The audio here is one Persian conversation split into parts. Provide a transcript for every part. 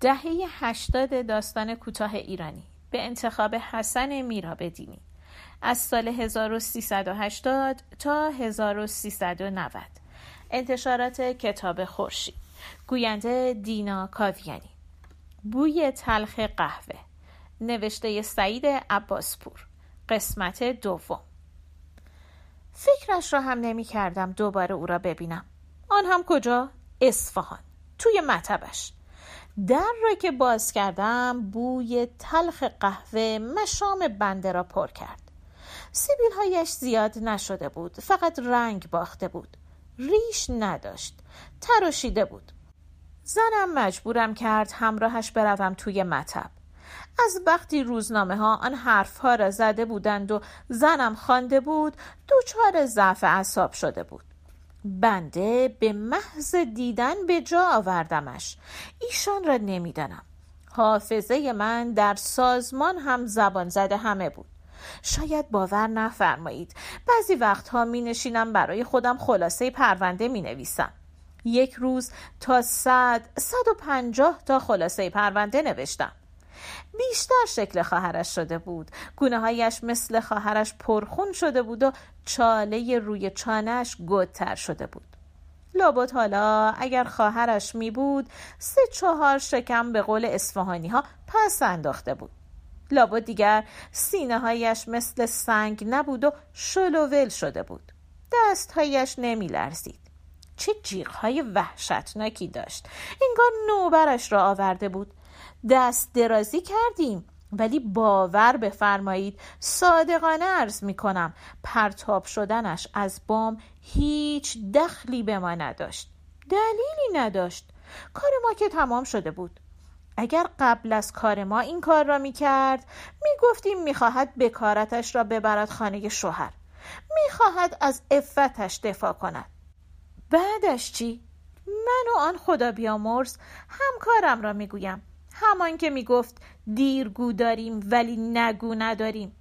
دهه هشتاد داستان کوتاه ایرانی. به انتخاب حسن میرابدینی از سال 1380 تا 1390 انتشارات کتاب خورشید. گوینده دینا کاویانی. بوی تلخ قهوه. نوشته سعید عباسپور. قسمت دوم. فکرش را هم نمی کردم دوباره او را ببینم. آن هم کجا؟ اصفهان. توی مطبش. در را که باز کردم بوی تلخ قهوه مشام بنده را پر کرد. سیبیل هایش زیاد نشده بود فقط رنگ باخته بود. ریش نداشت تراشیده بود. زنم مجبورم کرد همراهش بروم توی مطب. از وقتی روزنامه ها آن حرف ها را زده بودند و زنم خوانده بود دوچار ضعف اعصاب شده بود. بنده به محض دیدن به جا آوردمش. ایشان را نمی‌دانم. حافظه من در سازمان هم زبان زده همه بود. شاید باور نفرمایید. بعضی وقتها می نشینم برای خودم خلاصه پرونده می نویسم یک روز تا صد صد و پنجاه تا خلاصه پرونده نوشتم. بیشتر شکل خواهرش شده بود. گونه هایش مثل خواهرش پرخون شده بود و چاله روی چانش گدتر شده بود. لابد حالا اگر خواهرش می بود سه چهار شکم به قول اسفهانی ها پس انداخته بود. لابد دیگر سینه هایش مثل سنگ نبود و شلوول شده بود. دستهایش نمی لرزید. چه های وحشتناکی داشت. انگار نوبرش را آورده بود. دست درازی کردیم. ولی باور بفرمایید صادقانه ارز می کنم پرتاب شدنش از بام هیچ دخلی به ما نداشت. دلیلی نداشت. کار ما که تمام شده بود. اگر قبل از کار ما این کار را می کرد می گفتیم می خواهد بکارتش را ببرد خانه شوهر. می خواهد از افتش دفاع کند. بعدش چی؟ من و آن خدا بیامرز همکارم را می گویم همان که می گفت دیرگو داریم ولی نگو نداریم.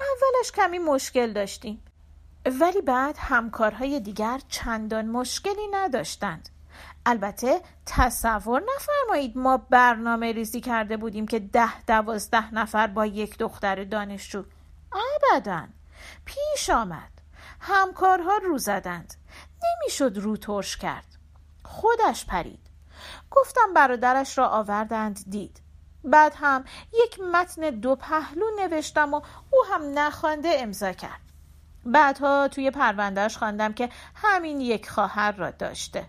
اولش کمی مشکل داشتیم. ولی بعد همکارهای دیگر چندان مشکلی نداشتند. البته تصور نفرمایید ما برنامه ریزی کرده بودیم که ده دوازده نفر با یک دختر دانشجو. ابدا. پیش آمد. همکارها رو زدند. نمی‌شد رو ترش کرد. خودش پرید. گفتم برادرش را آوردند دید. بعد هم یک متن دو پهلو نوشتم و او هم نخوانده امضا کرد. بعدها توی پروندهش خواندم که همین یک خواهر را داشته.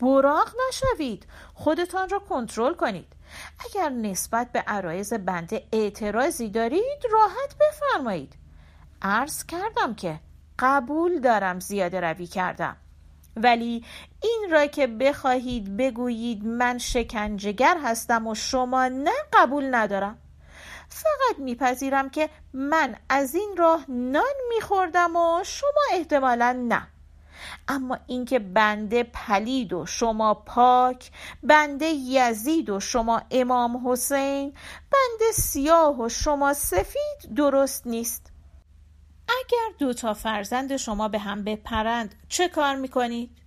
براغ نشوید. خودتان را کنترل کنید. اگر نسبت به عرایز بنده اعتراضی دارید راحت بفرمایید. عرض کردم که قبول دارم زیاده روی کردم. ولی این را که بخواهید بگویید من شکنجگر هستم و شما نه قبول ندارم. فقط میپذیرم که من از این راه نان میخوردم و شما احتمالا نه. اما اینکه بنده پلید و شما پاک بنده یزید و شما امام حسین بنده سیاه و شما سفید درست نیست. اگر دو تا فرزند شما به هم بپرند چه کار می‌کنید؟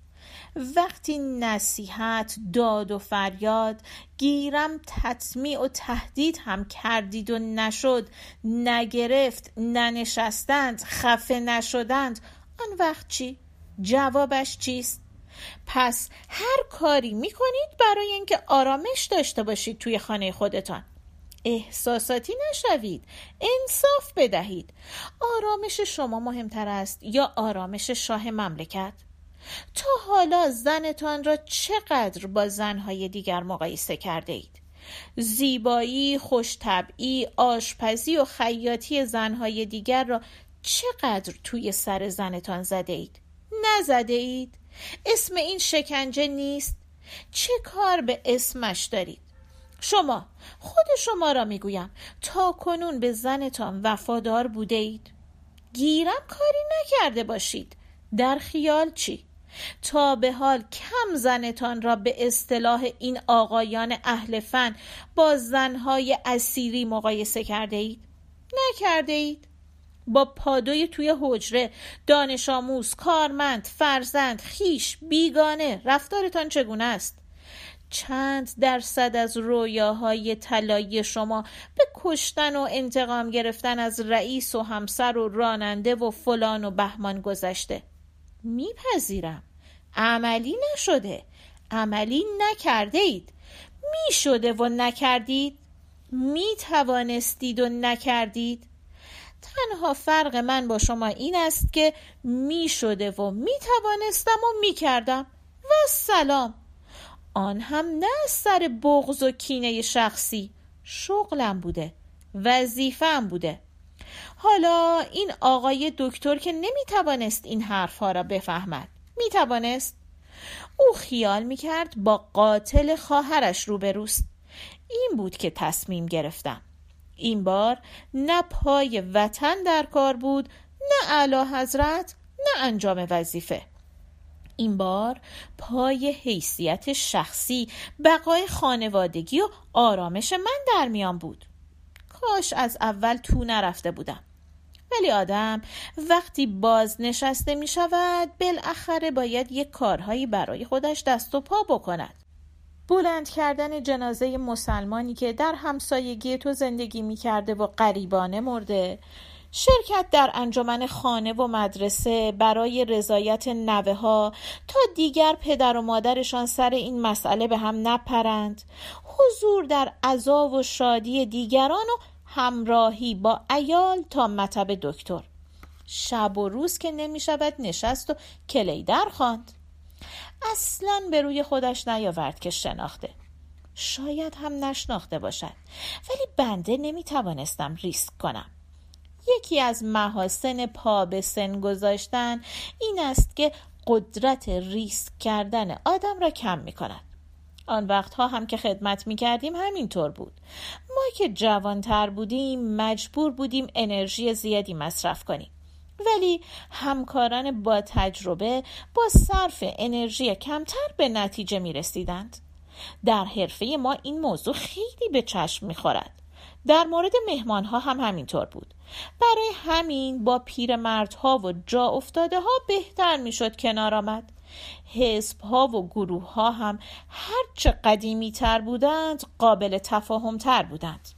وقتی نصیحت داد و فریاد گیرم تطمیع و تهدید هم کردید و نشد نگرفت ننشستند خفه نشدند آن وقت چی؟ جوابش چیست؟ پس هر کاری می‌کنید برای اینکه آرامش داشته باشید توی خانه خودتان احساساتی نشوید. انصاف بدهید. آرامش شما مهمتر است یا آرامش شاه مملکت؟ تا حالا زنتان را چقدر با زنهای دیگر مقایسه کرده اید زیبایی، خوشطبعی، آشپزی و خیاطی زنهای دیگر را چقدر توی سر زنتان زده اید نزده اید اسم این شکنجه نیست. چه کار به اسمش دارید؟ شما خود شما را می‌گویم تا کنون به زنتان وفادار بوده اید گیرم کاری نکرده باشید. در خیال چی؟ تا به حال کم زنتان را به اصطلاح این آقایان اهل فن با زنهای اسیری مقایسه کرده اید؟ نکرده اید. با پادوی توی حجره دانش آموز کارمند فرزند خیش بیگانه رفتارتان چگونه است؟ چند درصد از رویاهای طلایی شما به کشتن و انتقام گرفتن از رئیس و همسر و راننده و فلان و بهمان گذشته. میپذیرم. عملی نشده. عملی نکرده اید می شده و نکردید. می توانستید و نکردید. تنها فرق من با شما این است که می شده و می توانستم و می کردم و سلام. آن هم نه سر بغض و کینه شخصی شغلم بوده وظیفم بوده. حالا این آقای دکتر که نمی توانست این حرفها را بفهمد می توانست او خیال می کرد با قاتل خواهرش روبروست. این بود که تصمیم گرفتم. این بار نه پای وطن در کار بود نه اعلی حضرت نه انجام وظیفه. این بار پای حیثیت شخصی بقای خانوادگی و آرامش من در میان بود. کاش از اول تو نرفته بودم. ولی آدم وقتی باز نشسته می شود بالاخره باید یک کارهایی برای خودش دست و پا بکند. بلند کردن جنازه مسلمانی که در همسایگی تو زندگی می کرده و قریبانه مرده شرکت در انجمن خانه و مدرسه برای رضایت نوه ها تا دیگر پدر و مادرشان سر این مسئله به هم نپرند. حضور در عذا و شادی دیگران و همراهی با ایال تا مطب دکتر. شب و روز که نمی شود نشست و کلیدر خواند اصلا به روی خودش نیاورد که شناخته. شاید هم نشناخته باشد. ولی بنده نمی توانستم ریسک کنم. یکی از محاسن پا به سن گذاشتن این است که قدرت ریسک کردن آدم را کم می کند آن وقتها هم که خدمت می کردیم همینطور بود ما که جوانتر بودیم مجبور بودیم انرژی زیادی مصرف کنیم ولی همکاران با تجربه با صرف انرژی کمتر به نتیجه می رسیدند. در حرفه ما این موضوع خیلی به چشم می خورد. در مورد مهمان ها هم همینطور بود. برای همین با پیرمردها و جا افتاده ها بهتر می شد کنار آمد. حزب ها و گروه ها هم هرچه قدیمی تر بودند قابل تفاهم تر بودند.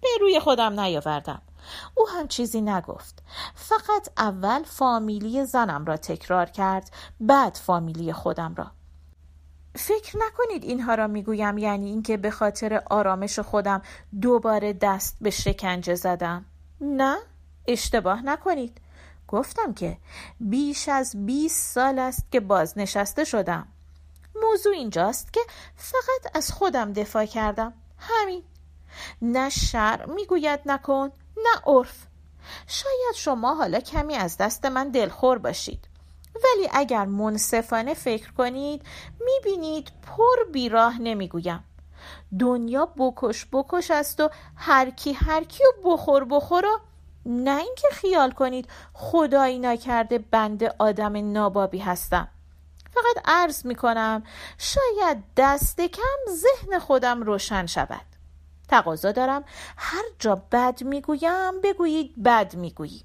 به روی خودم نیاوردم. او هم چیزی نگفت فقط اول فامیلی زنم را تکرار کرد بعد فامیلی خودم را فکر نکنید اینها را می‌گویم یعنی اینکه به خاطر آرامش خودم دوباره دست به شکنجه زدم. نه اشتباه نکنید. گفتم که بیش از 20 سال است که بازنشسته شدم. موضوع اینجاست که فقط از خودم دفاع کردم. همین. نه شر می‌گوید نکن نه عرف. شاید شما حالا کمی از دست من دلخور باشید. ولی اگر منصفانه فکر کنید می‌بینید پر بیراه نمی‌گویم. دنیا بکش بکش است و هر کی هر کی و بخور بخور و نه اینکه خیال کنید خدایی نکرده بند آدم نابابی هستم. فقط عرض می کنم شاید دست کم ذهن خودم روشن شود. تقاضا دارم هر جا بد می‌گویم بگویید بد می‌گویی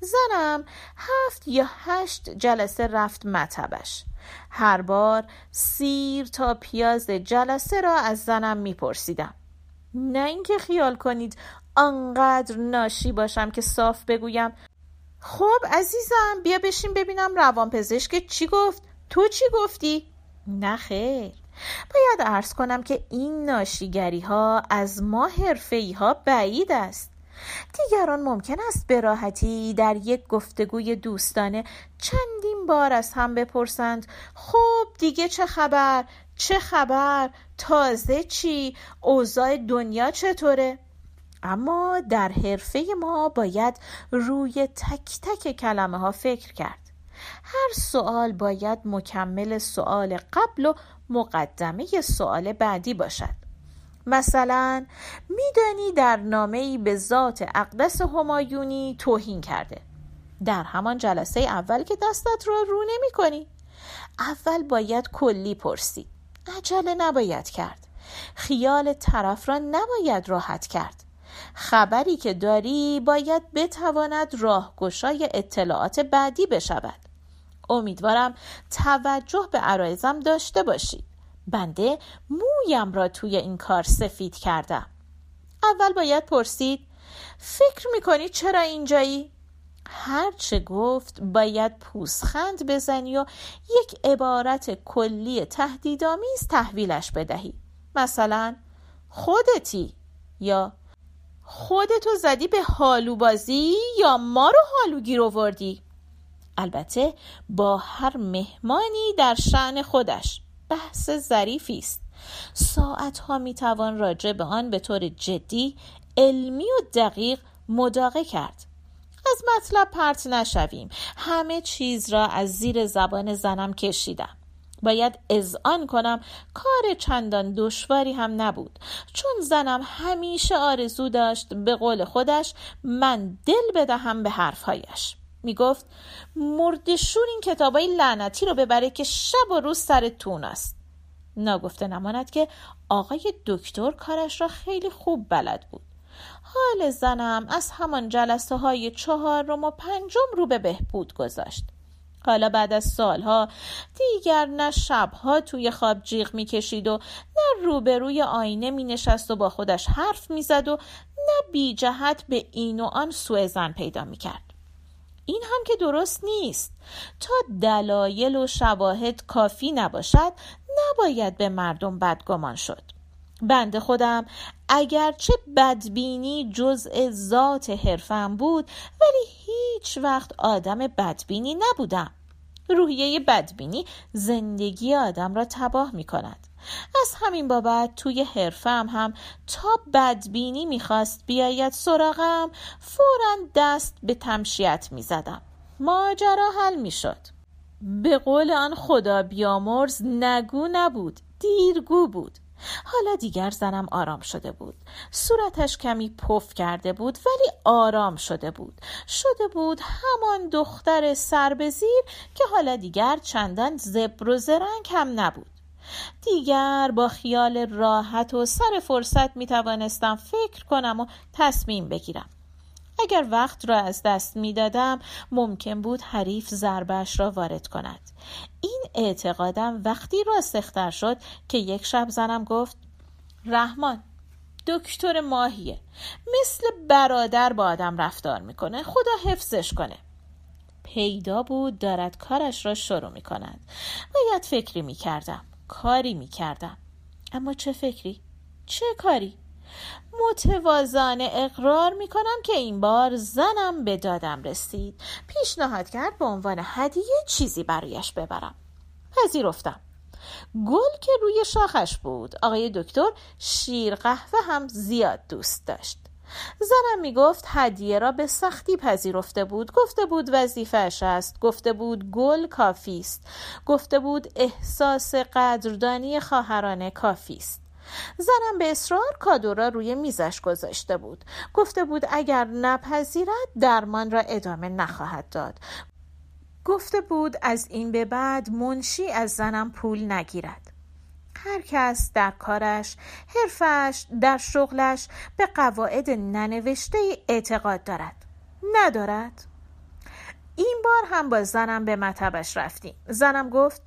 زنم هفت یا هشت جلسه رفت مطبش. هر بار سیر تا پیاز جلسه را از زنم میپرسیدم. نه اینکه خیال کنید آنقدر ناشی باشم که صاف بگویم. خب عزیزم بیا بشین ببینم روان پزشک چی گفت. تو چی گفتی؟ نه خیر. باید ارز کنم که این ناشیگری ها از ما حرفی ها بعید است. دیگران ممکن است به راحتی در یک گفتگوی دوستانه چندین بار از هم بپرسند خب دیگه چه خبر؟ چه خبر؟ تازه چی؟ اوضاع دنیا چطوره؟ اما در حرفه ما باید روی تک تک کلمه ها فکر کرد. هر سوال باید مکمل سوال قبل و مقدمه سوال بعدی باشد. مثلا میدانی در نامه ای به ذات اقدس همایونی توهین کرده. در همان جلسه اول که دستت را رو نمی کنی اول باید کلی پرسید عجله نباید کرد. خیال طرف را نباید راحت کرد. خبری که داری باید بتواند راهگشای اطلاعات بعدی بشود. امیدوارم توجه به عرایزم داشته باشید بنده مویم را توی این کار سفید کردم. اول باید پرسید فکر می‌کنی چرا اینجایی؟ هرچه گفت باید پوسخند بزنی و یک عبارت کلی تهدیدآمیز تحویلش بدهی. مثلا خودتی یا خودتو زدی به حالو بازی یا ما رو حالوگیر آوردی؟ البته با هر مهمانی در شعن خودش. بحث ظریفی است. ساعتها می‌توان راجع به آن به طور جدی علمی و دقیق مداقه کرد. از مطلب پرت نشویم. همه چیز را از زیر زبان زنم کشیدم. باید اذعان کنم کار چندان دشواری هم نبود. چون زنم همیشه آرزو داشت به قول خودش من دل بدهم به حرفهایش. می گفت مردشور این کتابای لعنتی رو ببره که شب و روز سر تون است. ناگفته نماند که آقای دکتر کارش را خیلی خوب بلد بود. حال زنم از همان جلسه های چهارم و پنجم رو به بهبود گذاشت. حالا بعد از سالها دیگر نه شبها توی خواب جیغ می‌کشید و نه روبروی آینه می نشست و با خودش حرف می‌زد و نه بی جهت به این و آن سوء زن پیدا می کرد. این هم که درست نیست. تا دلایل و شواهد کافی نباشد نباید به مردم بدگمان شد. بند خودم اگرچه بدبینی جزء ذات حرفم بود ولی هیچ وقت آدم بدبینی نبودم. روحیه بدبینی زندگی آدم را تباه می کند از همین بابت توی حرفم هم تا بدبینی می‌خواست بیاید سراغم فورا دست به تمشیت می‌زدم. ماجرا حل می‌شد. به قول آن خدا بیامرز نگو نبود دیرگو بود. حالا دیگر زنم آرام شده بود. صورتش کمی پف کرده بود ولی آرام شده بود. شده بود همان دختر سربزیر که حالا دیگر چندان زبر و زرنگ هم نبود. دیگر با خیال راحت و سر فرصت می توانستم فکر کنم و تصمیم بگیرم. اگر وقت را از دست می دادم ممکن بود حریف ضربش را وارد کند. این اعتقادم وقتی سختر شد که یک شب زنم گفت رحمان دکتر ماهیه. مثل برادر با آدم رفتار می‌کنه خدا حفظش کنه. پیدا بود دارد کارش را شروع می کند باید فکری می کردم کاری می کردم اما چه فکری؟ چه کاری؟ متوازانه اقرار می کنم که این بار زنم به دادم رسید. پیشنهاد کرد به عنوان هدیه چیزی برایش ببرم. پذیرفتم. گل که روی شاخش بود. آقای دکتر شیر قهوه هم زیاد دوست داشت. زنم می گفت هدیه را به سختی پذیرفته بود. گفته بود وظیفهش است. گفته بود گل کافی است. گفته بود احساس قدردانی خواهرانه کافی است. زنم به اصرار کادو را روی میزش گذاشته بود. گفته بود اگر نپذیرد درمان را ادامه نخواهد داد. گفته بود از این به بعد منشی از زنم پول نگیرد. هر کس در کارش، حرفش، در شغلش به قواعد ننوشته اعتقاد دارد. ندارد. این بار هم با زنم به مطبش رفتیم. زنم گفت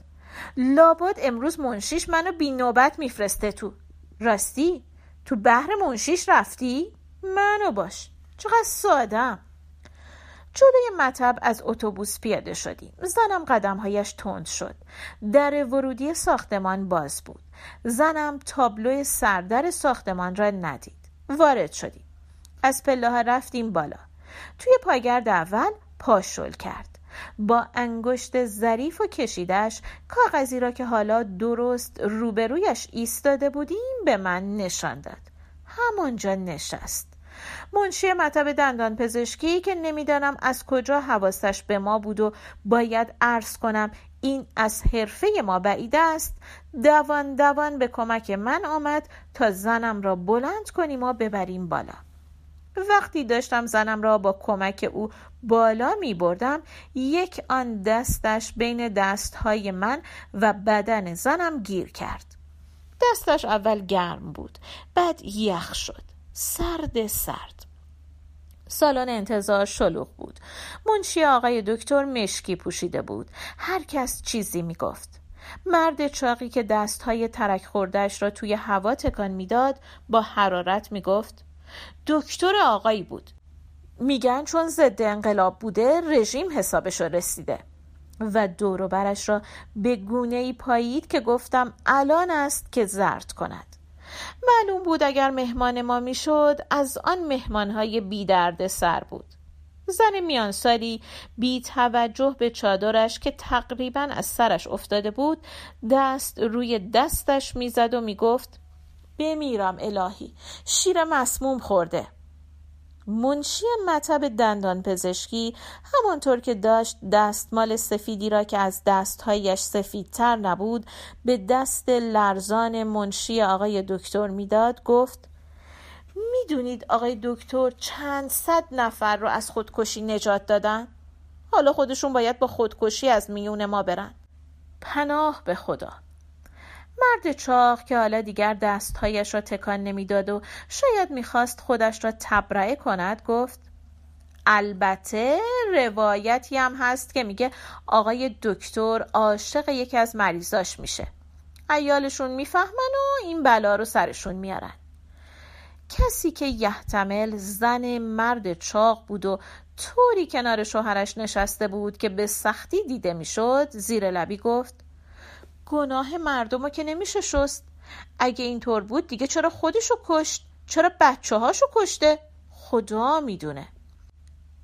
لابد امروز منشیش منو بی نوبت میفرسته تو. راستی تو بحر منشیش رفتی؟ منو باش. چقدر سادم جلوی مطب از اتوبوس پیاده شدیم. زنم قدمهایش تند شد. در ورودی ساختمان باز بود. زنم تابلو سردر ساختمان را ندید. وارد شدیم. از پله ها رفتیم بالا. توی پایگرد اول پاشل کرد. با انگشت ظریف و کشیدش کاغذی را که حالا درست روبرویش ایستاده بودیم به من نشان داد. همانجا نشست. منشی مطب دندان پزشکی که نمی‌دانم از کجا حواسش به ما بود و باید عرض کنم این از حرفه ما بعید است. دوان دوان به کمک من آمد تا زنم را بلند کنیم و ببریم بالا. وقتی داشتم زنم را با کمک او بالا می بردم یک آن دستش بین دستهای من و بدن زنم گیر کرد. دستش اول گرم بود بعد یخ شد. سرد سرد. سالن انتظار شلوغ بود. منشی آقای دکتر مشکی پوشیده بود. هر کس چیزی می گفت مرد چاقی که دستهای ترک خوردهش را توی هوا تکان می‌داد با حرارت می‌گفت دکتر آقایی بود. میگن چون ضد انقلاب بوده رژیم حسابش رسیده. و دورو برش را به گونه ای پایید که گفتم الان است که زرد کند. معلوم بود اگر مهمان ما می‌شد از آن مهمانهای بی درد سر بود. زن میانسالی بی توجه به چادرش که تقریبا از سرش افتاده بود دست روی دستش می‌زد و می‌گفت بمیرم الهی شیر مسموم خورده. منشی مطب دندان پزشکی همانطور که داشت دستمال سفیدی را که از دستهایش سفیدتر نبود به دست لرزان منشی آقای دکتر می‌داد گفت می‌دونید آقای دکتر چند صد نفر رو از خودکشی نجات دادن؟ حالا خودشون باید با خودکشی از میون ما برن پناه به خدا مرد چاق که حالا دیگر دستهایش را تکان نمی‌داد و شاید می‌خواست خودش را تبرئه کند گفت البته روایتی هم هست که میگه آقای دکتر عاشق یکی از مریضاش میشه. ایالشون می‌فهمن و این بلا رو سرشون میارن. کسی که یحتمل زن مرد چاق بود و طوری کنار شوهرش نشسته بود که به سختی دیده می‌شد زیر لبی گفت گناه مردم رو که نمیشه شست. اگه اینطور بود دیگه چرا خودشو کشت؟ چرا بچه هاشو کشته؟ خدا می‌دونه.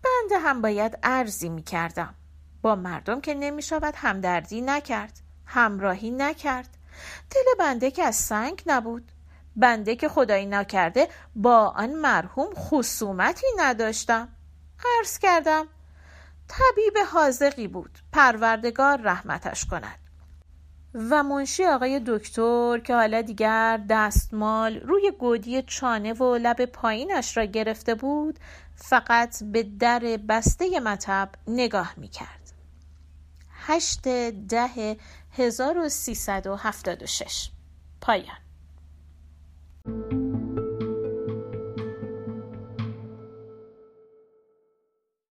بنده هم باید ارزی می‌کردم. با مردم که نمی‌شود همدردی نکرد همراهی نکرد. دل بنده که از سنگ نبود. بنده که خدایی نکرده با آن مرحوم خصومتی نداشتم. عرض کردم طبیب حاضقی بود. پروردگار رحمتش کند. و منشی آقای دکتر که حالا دیگر دستمال روی گودی چانه و لب پایینش را گرفته بود فقط به در بسته مطب نگاه می کرد. هشت ده 1376 پایان